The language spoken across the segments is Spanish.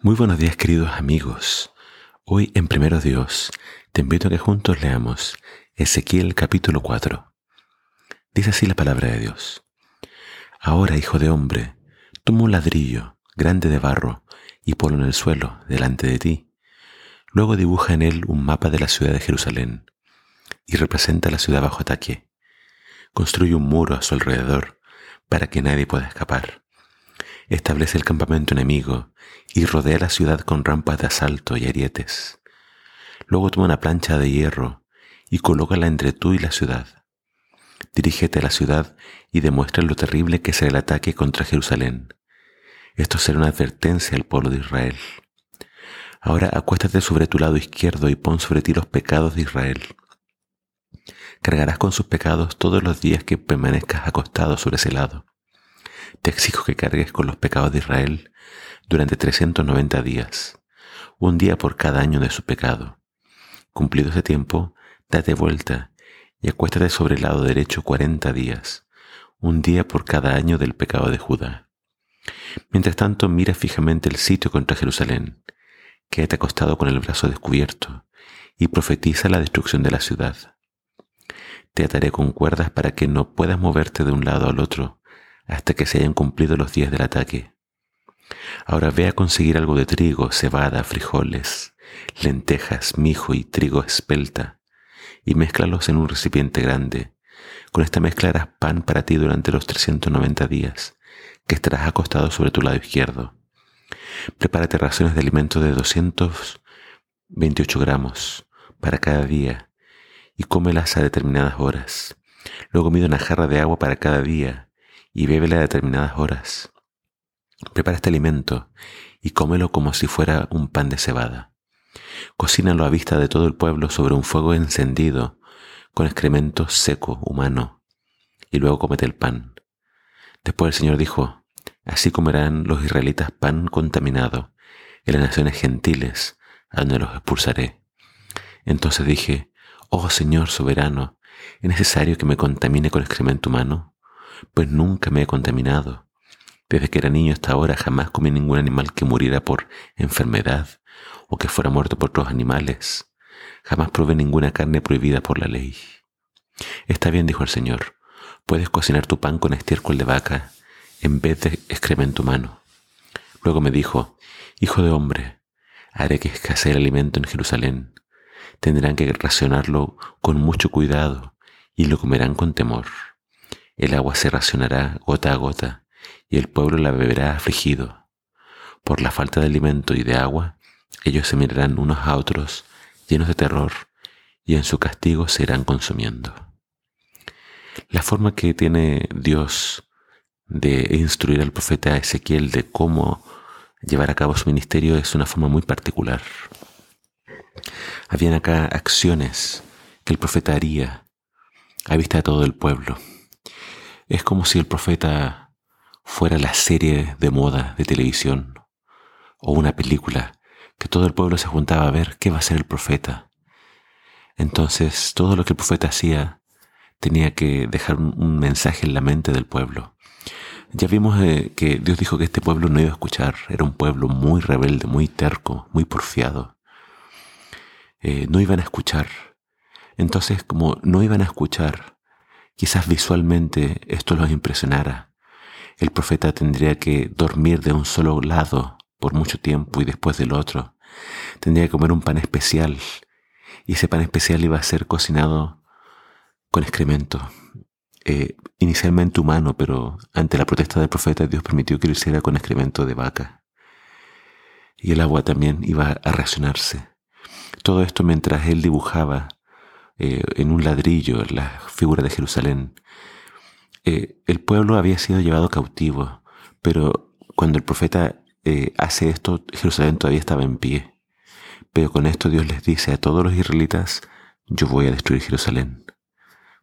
Muy buenos días queridos amigos. Hoy en Primero Dios te invito a que juntos leamos Ezequiel capítulo 4. Dice así la palabra de Dios. Ahora, hijo de hombre, toma un ladrillo grande de barro y ponlo en el suelo delante de ti. Luego dibuja en él un mapa de la ciudad de Jerusalén y representa la ciudad bajo ataque. Construye un muro a su alrededor para que nadie pueda escapar establece el campamento enemigo y rodea la ciudad con rampas de asalto y arietes. Luego toma una plancha de hierro y colócala entre tú y la ciudad. Dirígete a la ciudad y demuestra lo terrible que será el ataque contra Jerusalén. Esto será una advertencia al pueblo de Israel. Ahora acuéstate sobre tu lado izquierdo y pon sobre ti los pecados de Israel. Cargarás con sus pecados todos los días que permanezcas acostado sobre ese lado te exijo que cargues con los pecados de Israel durante 390 días, un día por cada año de su pecado. Cumplido ese tiempo, date vuelta y acuéstate sobre el lado derecho 40 días, un día por cada año del pecado de Judá. Mientras tanto, mira fijamente el sitio contra Jerusalén, quédate acostado con el brazo descubierto y profetiza la destrucción de la ciudad. Te ataré con cuerdas para que no puedas moverte de un lado al otro hasta que se hayan cumplido los días del ataque. Ahora ve a conseguir algo de trigo, cebada, frijoles, lentejas, mijo y trigo espelta, y mézclalos en un recipiente grande. Con esta mezcla harás pan para ti durante los 390 días, que estarás acostado sobre tu lado izquierdo. Prepárate raciones de alimento de 228 gramos para cada día y cómelas a determinadas horas. Luego mide una jarra de agua para cada día y bébele a determinadas horas. Prepara este alimento y cómelo como si fuera un pan de cebada. Cocínalo a vista de todo el pueblo sobre un fuego encendido con excremento seco humano y luego comete el pan. Después el Señor dijo, así comerán los israelitas pan contaminado en las naciones gentiles a donde los expulsaré. Entonces dije, oh Señor soberano, ¿es necesario que me contamine con excremento humano? Pues nunca me he contaminado. Desde que era niño hasta ahora jamás comí ningún animal que muriera por enfermedad o que fuera muerto por otros animales. Jamás probé ninguna carne prohibida por la ley. Está bien, dijo el Señor, puedes cocinar tu pan con estiércol de vaca en vez de excremento humano. Luego me dijo, Hijo de hombre, haré que escasee el alimento en Jerusalén. Tendrán que racionarlo con mucho cuidado y lo comerán con temor. El agua se racionará gota a gota, y el pueblo la beberá afligido. Por la falta de alimento y de agua, ellos se mirarán unos a otros llenos de terror, y en su castigo se irán consumiendo. La forma que tiene Dios de instruir al profeta Ezequiel de cómo llevar a cabo su ministerio es una forma muy particular. Habían acá acciones que el profeta haría a vista de todo el pueblo. Es como si el profeta fuera la serie de moda de televisión o una película que todo el pueblo se juntaba a ver qué va a ser el profeta. Entonces todo lo que el profeta hacía tenía que dejar un, mensaje en la mente del pueblo. Ya vimos eh, que Dios dijo que este pueblo no iba a escuchar, era un pueblo muy rebelde, muy terco, muy porfiado. Eh, no iban a escuchar. Entonces, como no iban a escuchar, Quizás visualmente esto los impresionara. El profeta tendría que dormir de un solo lado por mucho tiempo y después del otro. Tendría que comer un pan especial y ese pan especial iba a ser cocinado con excremento. Eh, inicialmente humano, pero ante la protesta del profeta Dios permitió que lo hiciera con excremento de vaca. Y el agua también iba a racionarse. Todo esto mientras él dibujaba eh, en un ladrillo la figura de Jerusalén. Eh, el pueblo había sido llevado cautivo, pero cuando el profeta eh, hace esto, Jerusalén todavía estaba en pie. Pero con esto Dios les dice a todos los israelitas, yo voy a destruir Jerusalén.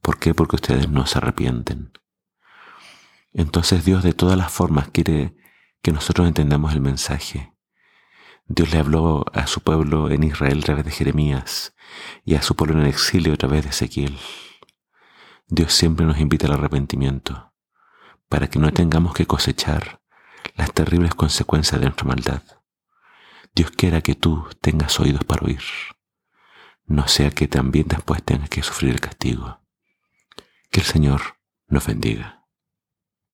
¿Por qué? Porque ustedes no se arrepienten. Entonces Dios de todas las formas quiere que nosotros entendamos el mensaje. Dios le habló a su pueblo en Israel a través de Jeremías y a su pueblo en el exilio a través de Ezequiel. Dios siempre nos invita al arrepentimiento para que no tengamos que cosechar las terribles consecuencias de nuestra maldad. Dios quiera que tú tengas oídos para oír, no sea que también después tengas que sufrir el castigo. Que el Señor nos bendiga.